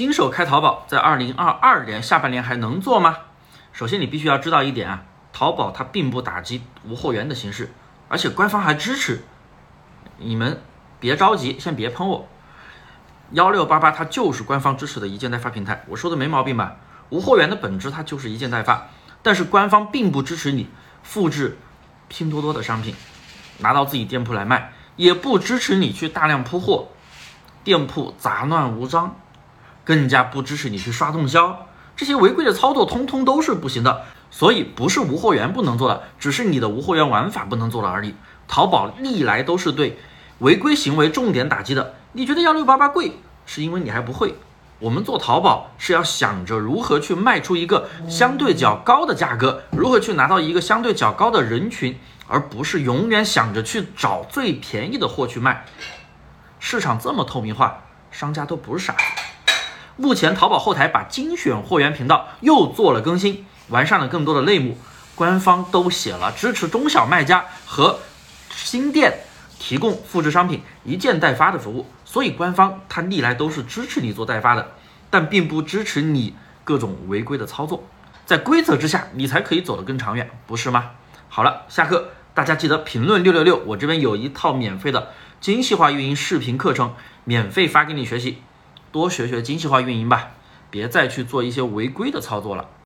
新手开淘宝，在二零二二年下半年还能做吗？首先，你必须要知道一点啊，淘宝它并不打击无货源的形式，而且官方还支持。你们别着急，先别喷我。幺六八八它就是官方支持的一件代发平台，我说的没毛病吧？无货源的本质它就是一件代发，但是官方并不支持你复制拼多多的商品拿到自己店铺来卖，也不支持你去大量铺货，店铺杂乱无章。更加不支持你去刷动销，这些违规的操作通通都是不行的。所以不是无货源不能做的，只是你的无货源玩法不能做了而已。淘宝历来都是对违规行为重点打击的。你觉得幺六八八贵，是因为你还不会。我们做淘宝是要想着如何去卖出一个相对较高的价格，如何去拿到一个相对较高的人群，而不是永远想着去找最便宜的货去卖。市场这么透明化，商家都不是傻子。目前淘宝后台把精选货源频道又做了更新，完善了更多的类目，官方都写了支持中小卖家和新店提供复制商品一件代发的服务，所以官方它历来都是支持你做代发的，但并不支持你各种违规的操作，在规则之下你才可以走得更长远，不是吗？好了，下课大家记得评论六六六，我这边有一套免费的精细化运营视频课程，免费发给你学习。多学学精细化运营吧，别再去做一些违规的操作了。